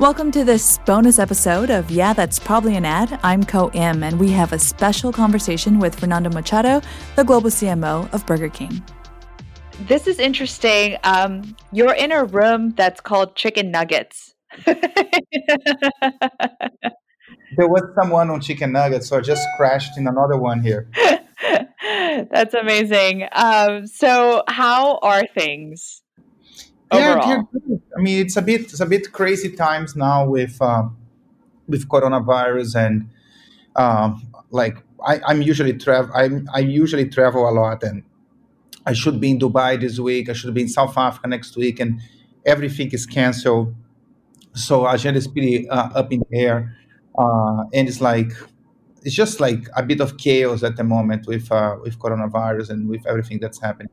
Welcome to this bonus episode of Yeah, That's Probably an Ad. I'm Ko Im, and we have a special conversation with Fernando Machado, the global CMO of Burger King. This is interesting. Um, you're in a room that's called Chicken Nuggets. there was someone on Chicken Nuggets, so I just crashed in another one here. that's amazing. Um, so, how are things? Yeah, I mean, it's a bit it's a bit crazy times now with um, with coronavirus and um, like I, I'm usually travel I'm I usually travel a lot and I should be in Dubai this week. I should be in South Africa next week, and everything is canceled. So agenda is pretty uh, up in the air, uh, and it's like it's just like a bit of chaos at the moment with uh, with coronavirus and with everything that's happening.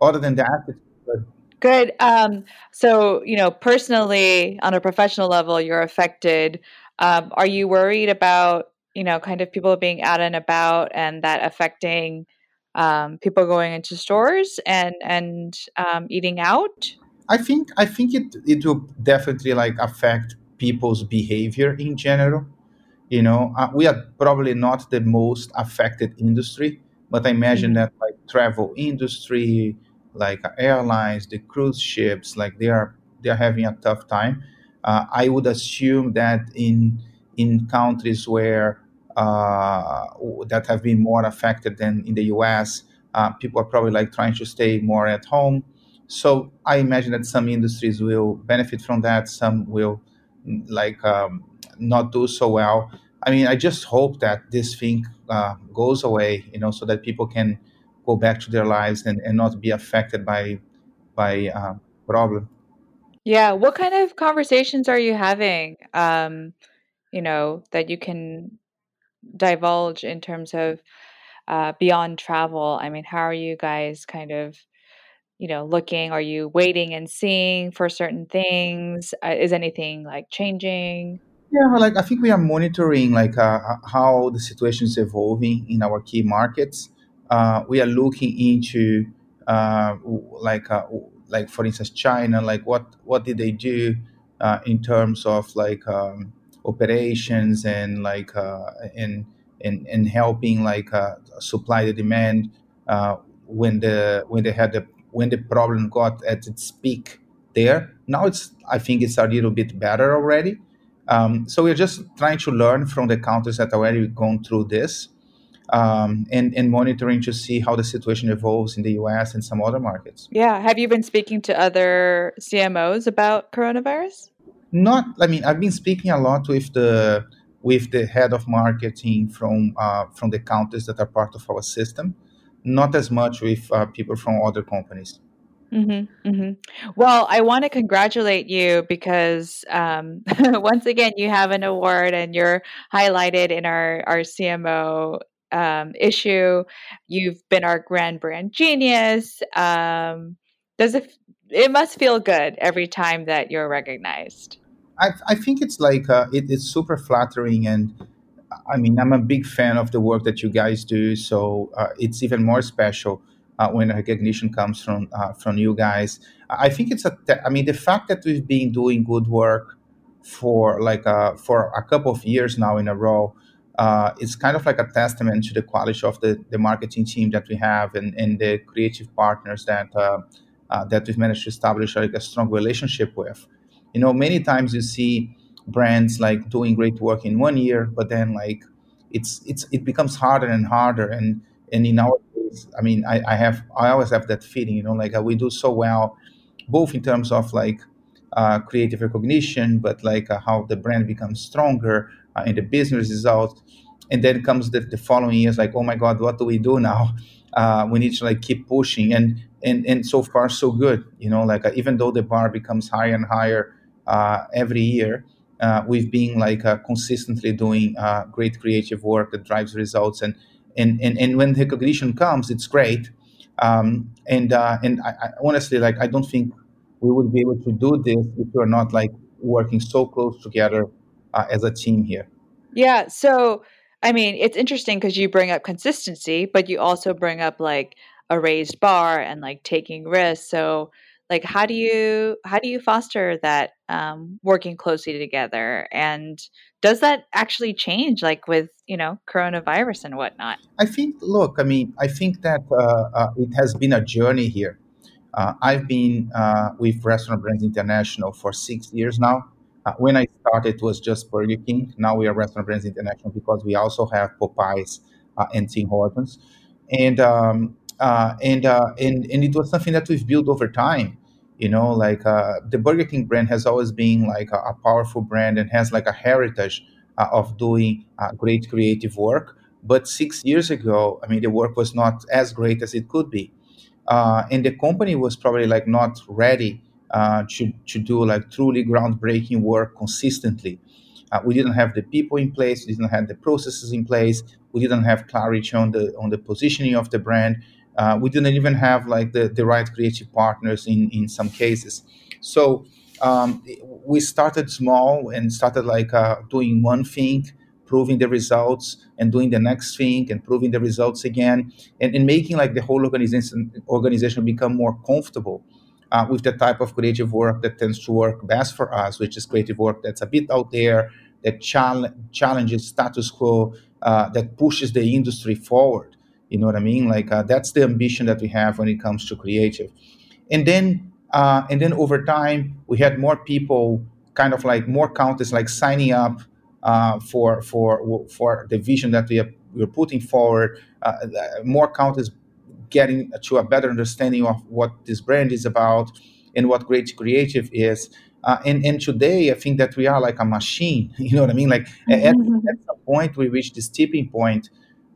Other than that, it's good. Good. Um, so, you know, personally, on a professional level, you're affected. Um, are you worried about, you know, kind of people being out and about and that affecting um, people going into stores and and um, eating out? I think I think it it will definitely like affect people's behavior in general. You know, uh, we are probably not the most affected industry, but I imagine mm-hmm. that like travel industry, like airlines, the cruise ships, like they are they are having a tough time. Uh, I would assume that in in countries where uh, that have been more affected than in the U.S., uh, people are probably like trying to stay more at home. So I imagine that some industries will benefit from that. Some will like um, not do so well. I mean, I just hope that this thing uh, goes away, you know, so that people can go back to their lives and, and not be affected by by uh, problem. Yeah what kind of conversations are you having um you know that you can divulge in terms of uh, beyond travel? I mean how are you guys kind of you know looking? Are you waiting and seeing for certain things? Uh, is anything like changing? Yeah like i think we are monitoring like uh, how the situation is evolving in our key markets. uh, we are looking into uh, like uh, like for instance China like what what did they do uh, in terms of like um, operations and like uh, and, and and helping like uh, supply the demand when the when they had the when the problem got at its peak there? Now it's I think it's a little bit better already. Um, so we're just trying to learn from the countries that already gone through this um, and, and monitoring to see how the situation evolves in the US and some other markets. Yeah. Have you been speaking to other CMOs about coronavirus? Not, I mean, I've been speaking a lot with the with the head of marketing from uh, from the countries that are part of our system, not as much with uh, people from other companies. Mm-hmm, mm-hmm. Well, I want to congratulate you because um, once again you have an award and you're highlighted in our our CMO um, issue. You've been our grand brand genius. Um, does it? It must feel good every time that you're recognized. I, I think it's like uh, it, it's super flattering, and I mean I'm a big fan of the work that you guys do. So uh, it's even more special uh, when recognition comes from uh, from you guys. I think it's a. I mean the fact that we've been doing good work for like uh, for a couple of years now in a row uh, it's kind of like a testament to the quality of the, the marketing team that we have and, and the creative partners that uh, uh, that we've managed to establish like a strong relationship with. You know, many times you see brands like doing great work in one year, but then like it's it's it becomes harder and harder. And and in our case, I mean, I, I have I always have that feeling, you know, like uh, we do so well, both in terms of like uh, creative recognition, but like uh, how the brand becomes stronger uh, in the business results. And then comes the, the following years, like, oh my God, what do we do now? Uh, we need to like keep pushing, and and and so far so good, you know. Like uh, even though the bar becomes higher and higher uh, every year, we've been like consistently doing great creative work that drives results, and and and, and when recognition comes, it's great. Um, and and I, I honestly like I don't think we would be able to do this if we're not like working so close together uh, as a team here. Yeah. So, I mean, it's interesting because you bring up consistency, but you also bring up like a raised bar and like taking risks. So, like, how do you how do you foster that um, working closely together? And does that actually change, like with you know coronavirus and whatnot? I think. Look, I mean, I think that uh, uh, it has been a journey here. Uh, I've been uh, with Restaurant Brands International for six years now. Uh, when I started, it was just Burger King. Now we are Restaurant Brands International because we also have Popeyes uh, and Tim Hortons, and um, uh, and uh, and and it was something that we've built over time. You know, like the Burger King brand has always been like a, a powerful brand and has like a heritage of doing great creative work. But six years ago, I mean, the work was not as great as it could be uh, and the company was probably like not ready uh, to, to do like truly groundbreaking work consistently. Uh, we didn't have the people in place, we didn't have the processes in place, we didn't have clarity on the on the positioning of the brand. Uh, we didn't even have like the, the right creative partners in, in some cases. So um, we started small and started like uh, doing one thing proving the results and doing the next thing and proving the results again and, and making like the whole organization organization become more comfortable uh, with the type of creative work that tends to work best for us, which is creative work that's a bit out there, that chal- challenges status quo, uh, that pushes the industry forward. You know what I mean? Like uh, that's the ambition that we have when it comes to creative. And then, uh, and then over time, we had more people, kind of like more counters, like signing up uh, for for for the vision that we are we're putting forward. Uh, more countries getting to a better understanding of what this brand is about and what great creative is. Uh, and and today, I think that we are like a machine. You know what I mean? Like mm-hmm. at, at some point, we reached this tipping point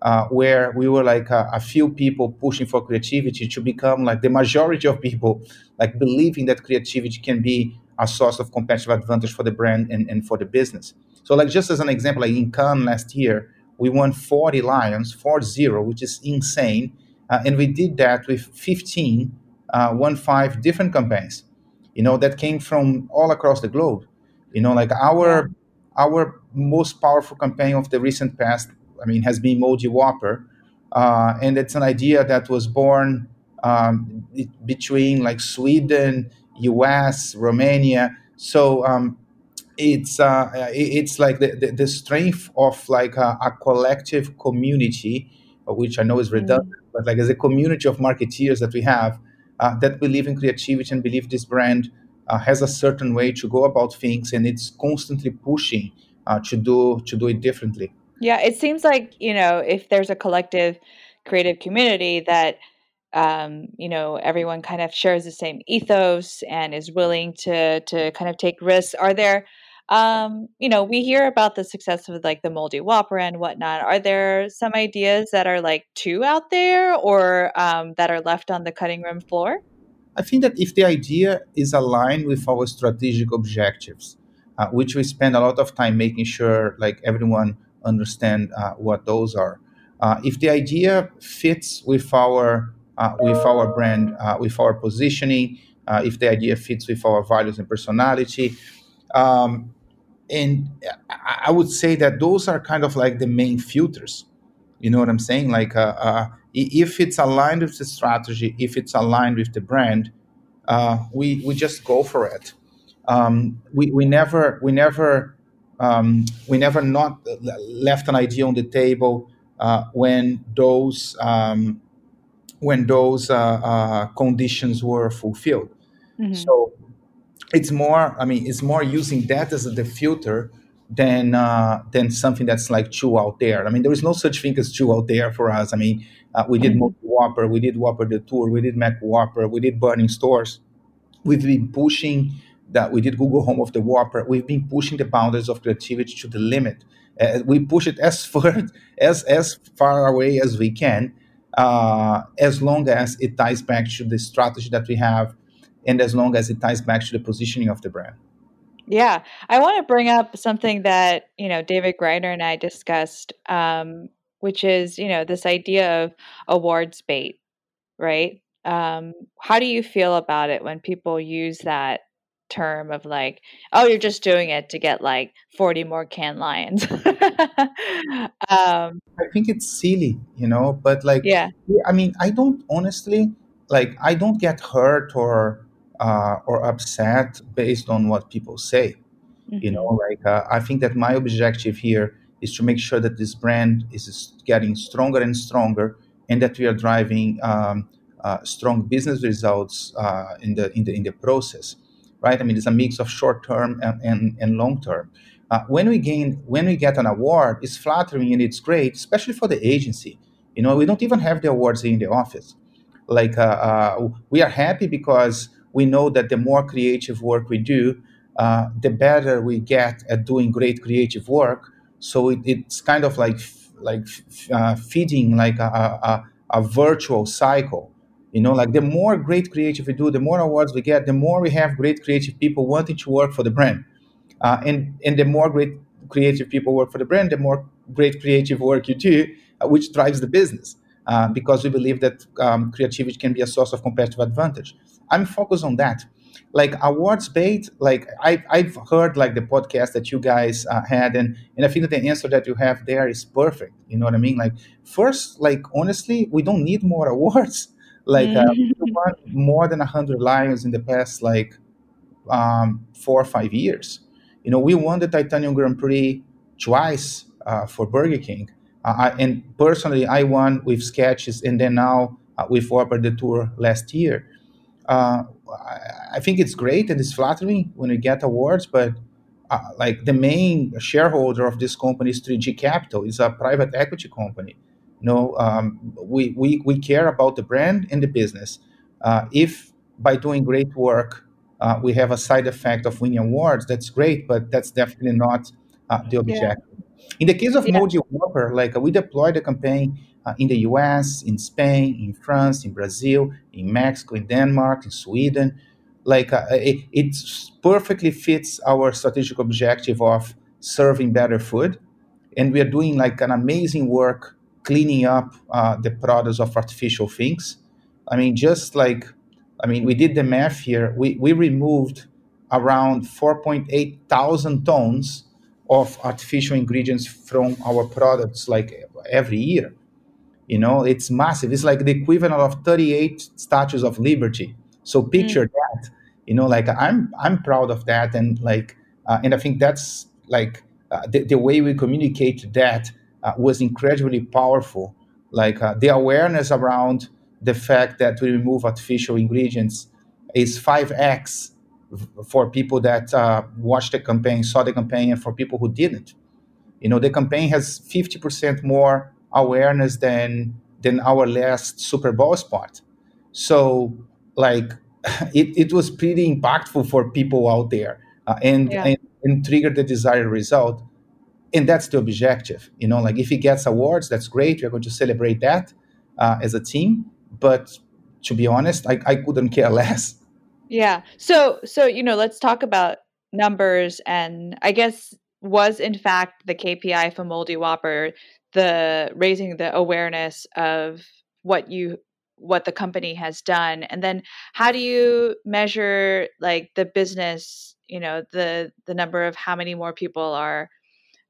uh, where we were like a, a, few people pushing for creativity to become like the majority of people, like believing that creativity can be a source of competitive advantage for the brand and, and for the business. So, like just as an example, like in Cannes last year, we won 40 Lions, 4-0, which is insane. Uh, and we did that with 15, uh, one five different campaigns, you know, that came from all across the globe. You know, like our our most powerful campaign of the recent past, I mean, has been Moldy Whopper. Uh, and it's an idea that was born um, between like Sweden, US, Romania. So um, it's uh, it's like the, the, the, strength of like a, a, collective community, which I know is redundant, mm. But like as a community of marketeers that we have uh, that believe in creativity and believe this brand uh, has a certain way to go about things, and it's constantly pushing uh, to do to do it differently. Yeah, it seems like you know if there's a collective creative community that um, you know everyone kind of shares the same ethos and is willing to to kind of take risks. Are there um, you know, we hear about the success of like the moldy whopper and whatnot. Are there some ideas that are like too out there or um, that are left on the cutting room floor? I think that if the idea is aligned with our strategic objectives, uh, which we spend a lot of time making sure like everyone understand uh, what those are. Uh, if the idea fits with our uh, with our brand, uh, with our positioning, uh, if the idea fits with our values and personality, um, and I would say that those are kind of like the main filters. You know what I'm saying? Like, uh, uh, if it's aligned with the strategy, if it's aligned with the brand, uh, we we just go for it. Um, we we never we never um, we never not left an idea on the table uh, when those um, when those uh, uh, conditions were fulfilled. Mm-hmm. So it's more. I mean, it's more using that as the filter than uh, than something that's like chew out there. I mean, there is no such thing as chew out there for us. I mean, uh, we did mm-hmm. Whopper, we did Whopper Detour, we did McWhopper, we did Burning Stores. We've been pushing that. We did Google Home of the Whopper. We've been pushing the boundaries of creativity to the limit. Uh, we push it as far as as far away as we can, uh, as long as it ties back to the strategy that we have, and as long as it ties back to the positioning of the brand. Yeah, I want to bring up something that you know David Griner and I discussed, um, which is you know this idea of awards bait, right? Um, how do you feel about it when people use that term of like, oh, you're just doing it to get like 40 more Cannes Lions? um, I think it's silly, you know, but like, yeah, I mean, I don't honestly like, I don't get hurt or uh, or upset based on what people say. Mm-hmm. You know, like uh, I think that my objective here is to make sure that this brand is getting stronger and stronger, and that we are driving um, uh, strong business results uh, in the in the in the process, right? I mean, it's a mix of short term and, and, and long term. Uh, when we gain when we get an award, it's flattering and it's great, especially for the agency. You know, we don't even have the awards in the office. Like uh, we are happy because we know that the more creative work we do, uh, the better we get at doing great creative work. So it, it's kind of like like uh, feeding like a, a, a, virtual cycle. You know, like the more great creative we do, the more awards we get, the more we have great creative people wanting to work for the brand, uh, and and the more great creative people work for the brand, the more great creative work you do, uh, which drives the business. Uh, because we believe that um, creativity can be a source of competitive advantage. I'm focused on that. Like awards bait, like I, I've heard like the podcast that you guys uh, had, and and I think that the answer that you have there is perfect. You know what I mean? Like first, like honestly, we don't need more awards. Like uh, we won more than hundred lions in the past like um, four or five years. You know, we won the Titanium Grand Prix twice uh, for Burger King. Uh, I, and personally, I won with sketches, and then now uh, with Whopper Detour last year. Uh, I think it's great and it's flattering when we get awards, but uh, like the main shareholder of this company is 3G Capital, is a private equity company. You know, um, we, we we care about the brand and the business. Uh, if by doing great work uh, we have a side effect of winning awards, that's great, but that's definitely not the objective. Yeah. In the case of yeah. Moldy Whopper, like uh, we deployed the campaign uh, in the US, in Spain, in France, in Brazil, in Mexico, in Denmark, in Sweden. Like uh, it, it perfectly fits our strategic objective of serving better food. And we are doing like an amazing work cleaning up uh, the products of artificial things. I mean, just like, I mean, we did the math here. We, we removed around 4.8 thousand tons of artificial ingredients from our products like every year you know it's massive. It's like the equivalent of 38 statues of liberty. So picture mm. that. You know like i'm i'm proud of that. And like uh, and i think that's like uh, the, the way we communicate that uh, was incredibly powerful. Like uh, the awareness around the fact that we remove artificial ingredients is 5x for people that uh, watched the campaign, saw the campaign, and for people who didn't. You know, the campaign has 50% more awareness than than our last Super Bowl spot. So, like, it, it was pretty impactful for people out there uh, and, yeah. and, and triggered the desired result. And that's the objective. You know, like if he gets awards, that's great. We're going to celebrate that uh, as a team. But to be honest, I, I couldn't care less yeah. So so you know, let's talk about numbers and I guess was in fact the KPI for Moldy Whopper the raising the awareness of what you what the company has done and then how do you measure like the business you know the the number of how many more people are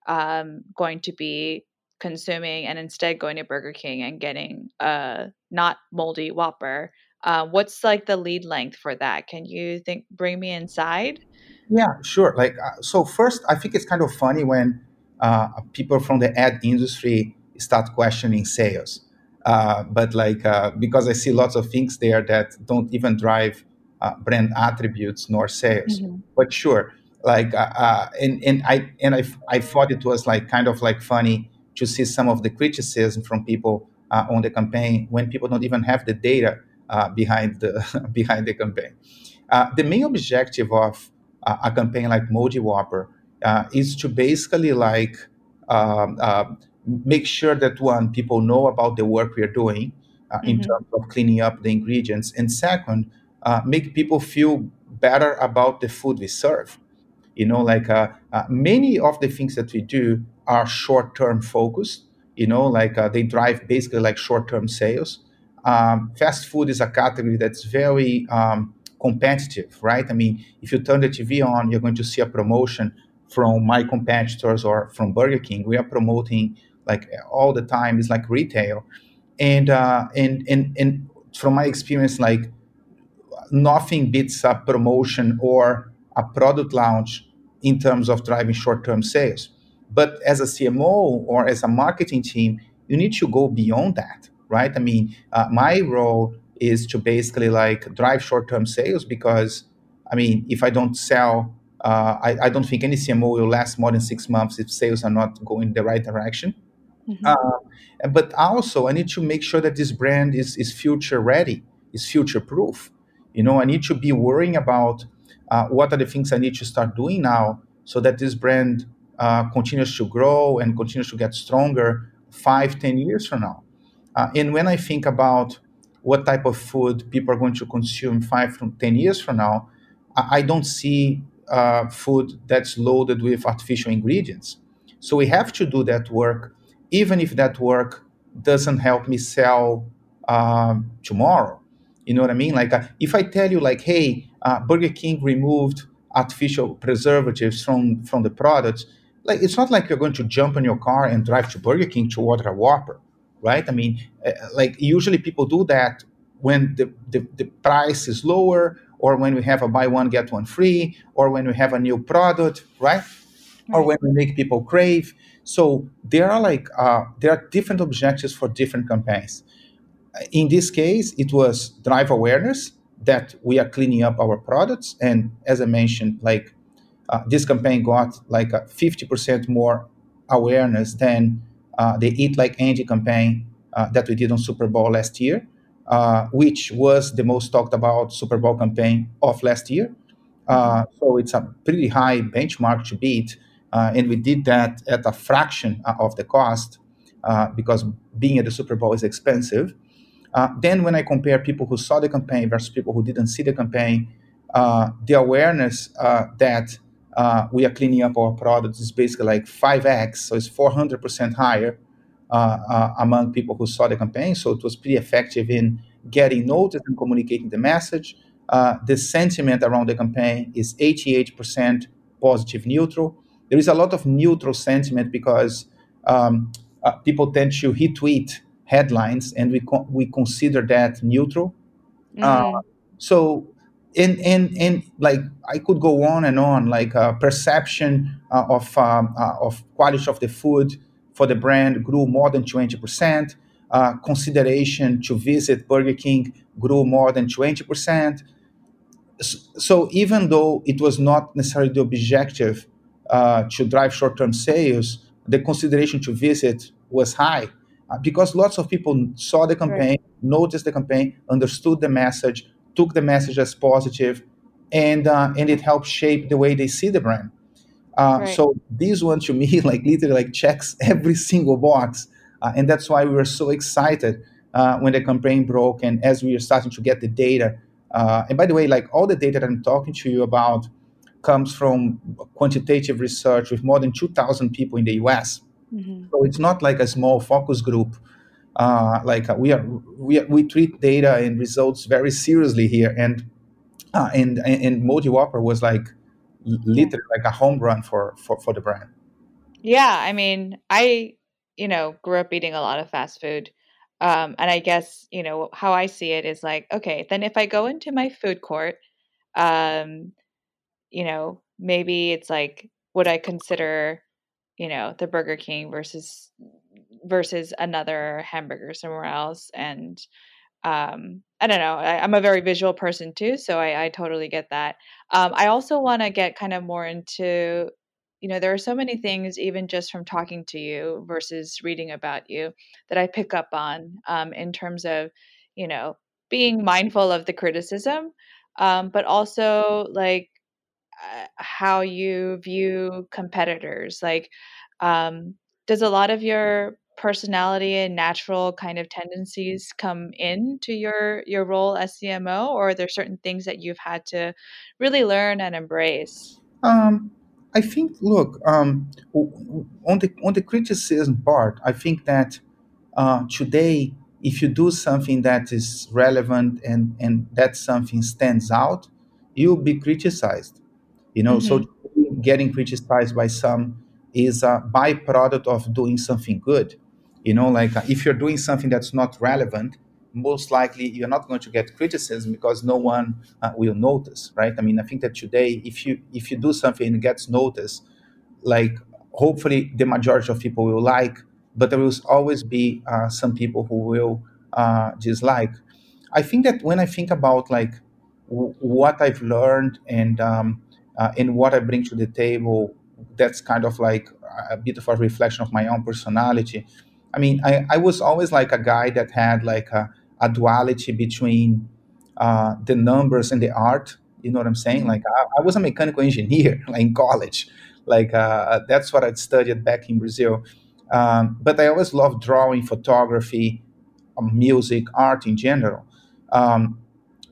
um, going to be consuming and instead going to burger king and getting a not moldy whopper uh, what's like the lead length for that? Can you think bring me inside? Yeah, sure. Like uh, so, first, I think it's kind of funny when uh, people from the ad industry start questioning sales. Uh, but like uh, because I see lots of things there that don't even drive uh, brand attributes nor sales. Mm-hmm. But sure, like uh, uh, and and I and I I thought it was like kind of like funny to see some of the criticism from people uh, on the campaign when people don't even have the data uh, behind the behind the campaign. Uh, the main objective of a campaign like Moldy Whopper is to basically like um, make sure that one people know about the work we are doing mm-hmm. in terms of cleaning up the ingredients, and second, make people feel better about the food we serve. You know, like uh, uh, many of the things that we do are short term focused. You know, like uh, they drive basically like short term sales. Um, fast food is a category that's very um, competitive, right? I mean, if you turn the TV on, you're going to see a promotion from my competitors or from Burger King. We are promoting like all the time. It's like retail, and uh, and and and from my experience, like nothing beats a promotion or a product launch in terms of driving short-term sales. But as a CMO or as a marketing team, you need to go beyond that, right? I mean, uh, my role is to basically like drive short-term sales because, I mean, if I don't sell, uh, I, I, don't think any CMO will last more than six months if sales are not going the right direction. Mm-hmm. Uh, but also, I need to make sure that this brand is is future ready, is future proof. You know, I need to be worrying about uh, what are the things I need to start doing now so that this brand uh, continues to grow and continues to get stronger five, ten years from now. Uh, and when I think about what type of food people are going to consume five to ten years from now, I, I don't see uh, food that's loaded with artificial ingredients. So we have to do that work, even if that work doesn't help me sell um, tomorrow. You know what I mean? Like uh, if I tell you, like, hey, uh, Burger King removed artificial preservatives from from the products, like it's not like you're going to jump in your car and drive to Burger King to order a Whopper, right? I mean, uh, like usually people do that when the, the, the price is lower or when we have a buy one get one free or when we have a new product right, right. or when we make people crave so there are like uh, there are different objectives for different campaigns in this case it was drive awareness that we are cleaning up our products. And as I mentioned, like uh, this campaign got like a 50% more awareness than uh, the Eat Like Andy campaign uh, that we did on Super Bowl last year, uh, which was the most talked about Super Bowl campaign of last year. Uh, so it's a pretty high benchmark to beat. Uh, and we did that at a fraction of the cost because being at the Super Bowl is expensive. Uh, then, when I compare people who saw the campaign versus people who didn't see the campaign, uh, the awareness uh, that uh, we are cleaning up our products is basically like 5x, so it's 400% higher uh, uh, among people who saw the campaign. So it was pretty effective in getting noticed and communicating the message. the sentiment around the campaign is 88% positive neutral. There is a lot of neutral sentiment because um, people tend to retweet headlines, and we co- we consider that neutral. Mm. Uh, so, and and and like I could go on and on, like uh, perception uh, of um, uh, of quality of the food for the brand grew more than twenty percent. Uh, consideration to visit Burger King grew more than twenty percent. So even though it was not necessarily the objective uh, to drive short-term sales, the consideration to visit was high uh, because lots of people saw the campaign, right. noticed the campaign, understood the message, took the message as positive, and uh, and it helped shape the way they see the brand. Uh, right. So this one to me, like literally, like checks every single box, uh, and that's why we were so excited uh, when the campaign broke, and as we were starting to get the data. Uh, and by the way, like all the data that I'm talking to you about comes from quantitative research with more than 2,000 people in the U.S. Mm-hmm. So it's not like a small focus group. Uh, like uh, we are, we we treat data and results very seriously here, and uh, and and Moldy Whopper was like literally like a home run for for for the brand. Yeah, I mean, I you know grew up eating a lot of fast food. Um, and I guess you know how I see it is like, okay, then if I go into my food court, um, you know, maybe it's like, would I consider you know the burger king versus versus another hamburger somewhere else and um, I don't know. I, am a very visual person too, so I, I totally get that. Um, I also want to get kind of more into, you know, there are so many things, even just from talking to you versus reading about you, that I pick up on um, in terms of, you know, being mindful of the criticism, um, but also like uh, how you view competitors. Like, um, does a lot of your personality and natural kind of tendencies come into your your role as CMO, or are there certain things that you've had to really learn and embrace? Um, I think, look, um, on the on the criticism part, I think that uh, today, if you do something that is relevant and and that something stands out, you'll be criticized. You know, mm-hmm. so getting criticized by some is a byproduct of doing something good you know, like uh, if you're doing something that's not relevant, most likely you're not going to get criticism because no one uh, will notice, right? I mean, I think that today, if you if you do something and it gets noticed, like hopefully the majority of people will like, but there will always be uh, some people who will uh, dislike. I think that when I think about like w- what I've learned and um, uh, and what I bring to the table, that's kind of like a bit of a reflection of my own personality. I mean, I, I was always like a guy that had like a, a duality between uh, the numbers and the art. You know what I'm saying? Mm-hmm. Like I, I was a mechanical engineer like in college. Like uh, that's what I studied back in Brazil. Um, but I always loved drawing, photography, um, music, art in general. Um,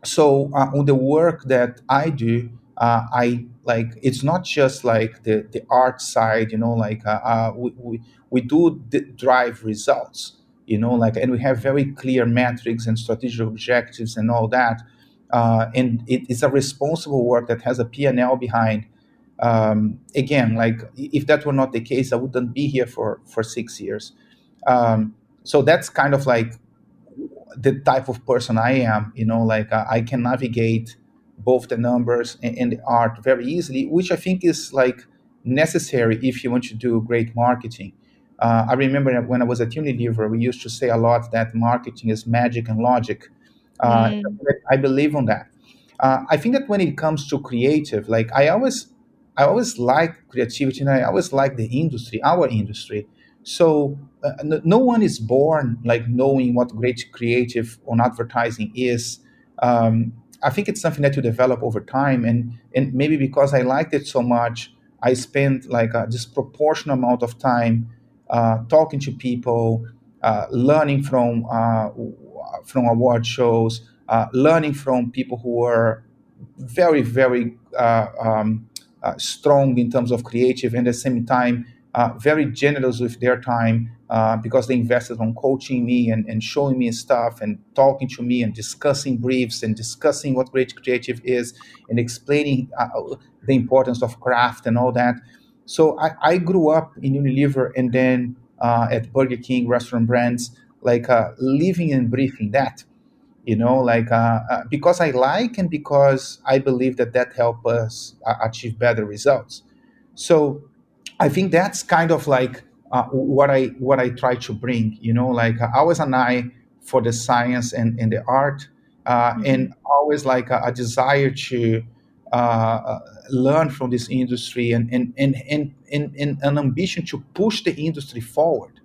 so uh, on the work that I do, uh, I like it's not just like the the art side. You know, like uh, uh, we, we we do d- drive results you know like and we have very clear metrics and strategic objectives and all that uh, and it is a responsible work that has a p&l behind um, again like if that were not the case i wouldn't be here for for six years um, so that's kind of like the type of person i am you know like uh, i can navigate both the numbers and, and the art very easily which i think is like necessary if you want to do great marketing uh, I remember when I was at Unilever, we used to say a lot that marketing is magic and logic. Uh, mm. I believe on that. Uh, I think that when it comes to creative, like I always, I always like creativity, and I always like the industry, our industry. So uh, no, no one is born like knowing what great creative on advertising is. Um, I think it's something that you develop over time, and and maybe because I liked it so much, I spent like a disproportionate amount of time uh, talking to people, uh, learning from uh, from award shows, learning from people who are very very um, strong in terms of creative, and at the same time very generous with their time uh, because they invested on coaching me and, and showing me stuff and talking to me and discussing briefs and discussing what great creative is and explaining uh, the importance of craft and all that. So I, I grew up in Unilever and then uh, at Burger King, restaurant brands, like uh, living and breathing that, you know, like uh, uh because I like and because I believe that that help us uh, achieve better results. So I think that's kind of like uh, what I what I try to bring, you know, like always an eye for the science and, and the art, mm-hmm. and always like a, a desire to uh, learn from this industry and, and, and, and, and, and an ambition to push the industry forward.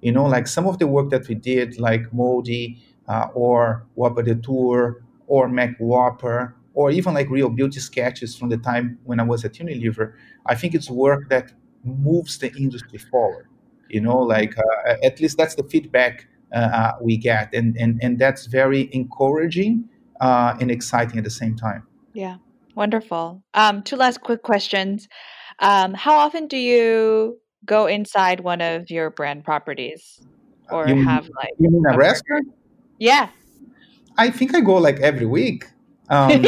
You know, like some of the work that we did, like Moldy uh, or Whopper Detour or McWhopper, or even like real beauty sketches from the time when I was at Unilever, I think it's work that moves the industry forward. You know, like uh, at least that's the feedback uh, uh we get, and, and and that's very encouraging uh, and exciting at the same time. Yeah. Wonderful. Um, two last quick questions. Um, how often do you go inside one of your brand properties, or you have like you mean a, a restaurant? Yeah. I think I go like every week. Um,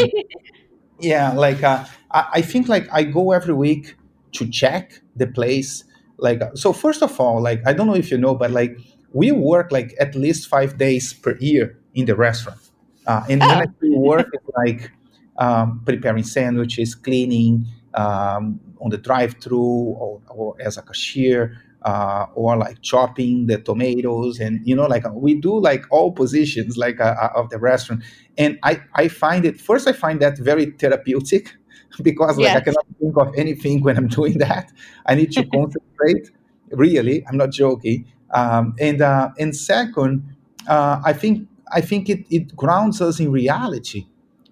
yeah, like uh, I, I think like I go every week to check the place. Like so, first of all, like I don't know if you know, but like we work like at least five days per year in the restaurant, uh, and oh. when I work, it's like um, preparing sandwiches, cleaning um, on the drive-through or, or, as a cashier, uh, or like chopping the tomatoes and you know like we do like all positions like uh, uh, of the restaurant and i i find it first i find that very therapeutic because like yes. i cannot think of anything when i'm doing that i need to concentrate really i'm not joking um, and uh, and second uh, i think i think it, it grounds us in reality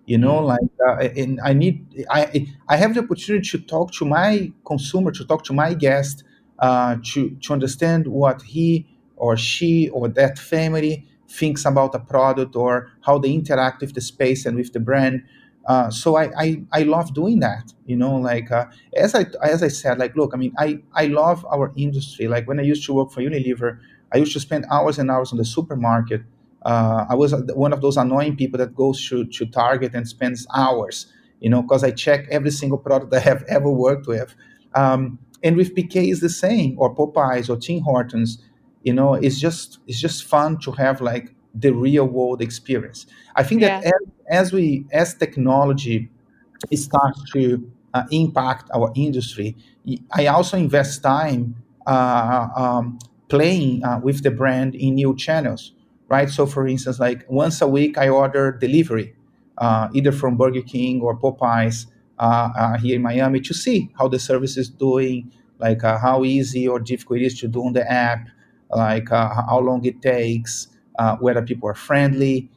you know mm. like uh, and i need i i have the opportunity to talk to my consumer to talk to my guest uh, to to understand what he or she or that family thinks about a product or how they interact with the space and with the brand uh, so I, I, I love doing that you know like uh, as i as i said like look i mean i i love our industry like when i used to work for unilever i used to spend hours and hours on the supermarket uh, I was one of those annoying people that goes to, to Target and spends hours, you know, because I check every single product I have ever worked with. Um, and with BK is the same, or Popeyes or Tim Hortons, you know, it's just it's just fun to have like the real world experience. I think yeah. that as, as, we as technology starts to uh, impact our industry, I also invest time uh, um, playing uh, with the brand in new channels right? So, for instance, like once a week, I order delivery, uh, either from Burger King or Popeyes uh, uh, here in Miami, to see how the service is doing, like uh, how easy or difficult it is to do on the app, like uh, how long it takes, uh, whether people are friendly,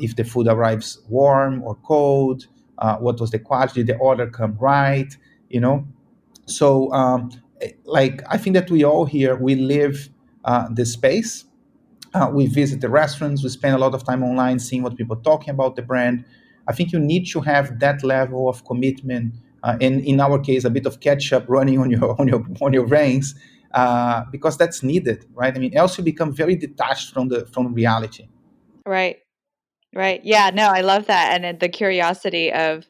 if the food arrives warm or cold, what was the quality, did the order come right, you know? So, um, like, I think that we all here, we live the space uh, we visit the restaurants. We spend a lot of time online seeing what people are talking about the brand. I think you need to have that level of commitment, uh, and in our case, a bit of ketchup running on your on your on your veins, uh, because that's needed, right? I mean, else you become very detached from the from reality. Right, right. Yeah, no, I love that, and the curiosity of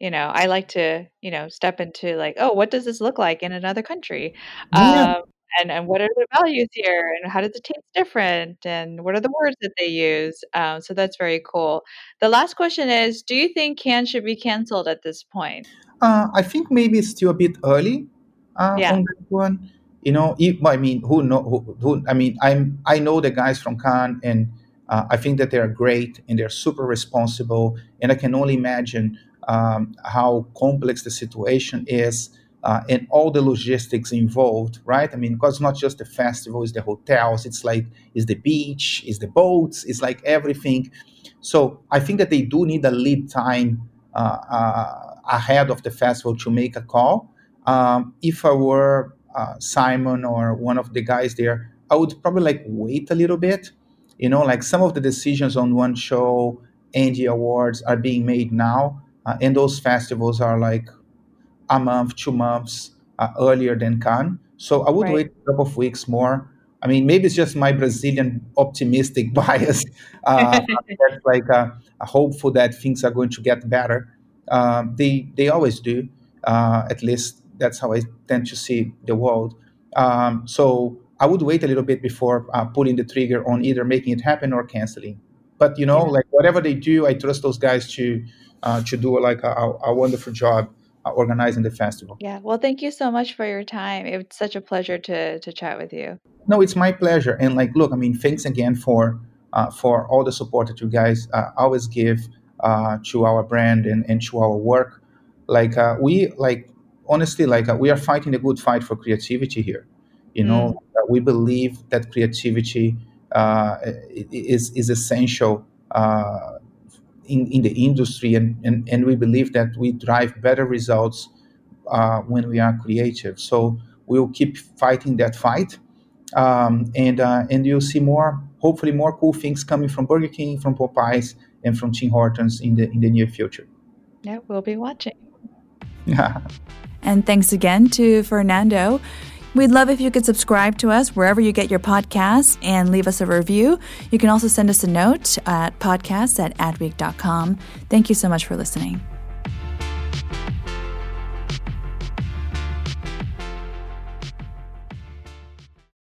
you know i like to you know step into like oh what does this look like in another country yeah. um, and and what are the values here and how does it taste different and what are the words that they use um, so that's very cool the last question is do you think Cannes should be canceled at this point uh, i think maybe it's still a bit early uh, yeah. on that one you know if, i mean who know who, who, i mean i'm i know the guys from Cannes and uh, i think that they are great and they're super responsible and i can only imagine um, how complex the situation is uh, and all the logistics involved, right? I mean, because not just the festival, it's the hotels, it's like it's the beach, it's the boats, it's like everything. So I think that they do need a lead time uh, uh, ahead of the festival to make a call. Um, if I were uh, Simon or one of the guys there, I would probably like wait a little bit. You know, like some of the decisions on one show and the awards are being made now, uh, and those festivals are like a month, two months uh, earlier than Cannes. So I would right. wait a couple of weeks more. I mean, maybe it's just my Brazilian optimistic bias. Uh, that's like a, a, hopeful that things are going to get better. Uh, they they always do. Uh, at least that's how I tend to see the world. Um, so I would wait a little bit before uh, pulling the trigger on either making it happen or canceling. But you know, yeah. like whatever they do, I trust those guys to uh, to do like a, a wonderful job uh, organizing the festival. Yeah. Well, thank you so much for your time. It's such a pleasure to to chat with you. No, it's my pleasure. And like, look, I mean, thanks again for uh, for all the support that you guys uh, always give uh, to our brand and, and to our work. Like uh, we like honestly, like uh, we are fighting a good fight for creativity here. You know, mm. we believe that creativity is is essential in, in the industry, and, and, and we believe that we drive better results uh, when we are creative. So we'll keep fighting that fight, um, and uh, and you'll see more, hopefully, more cool things coming from Burger King, from Popeyes, and from Tim Hortons in the in the near future. Yeah, we'll be watching. And thanks again to Fernando. We'd love if you could subscribe to us wherever you get your podcasts and leave us a review. You can also send us a note at podcast at adweek.com. Thank you so much for listening.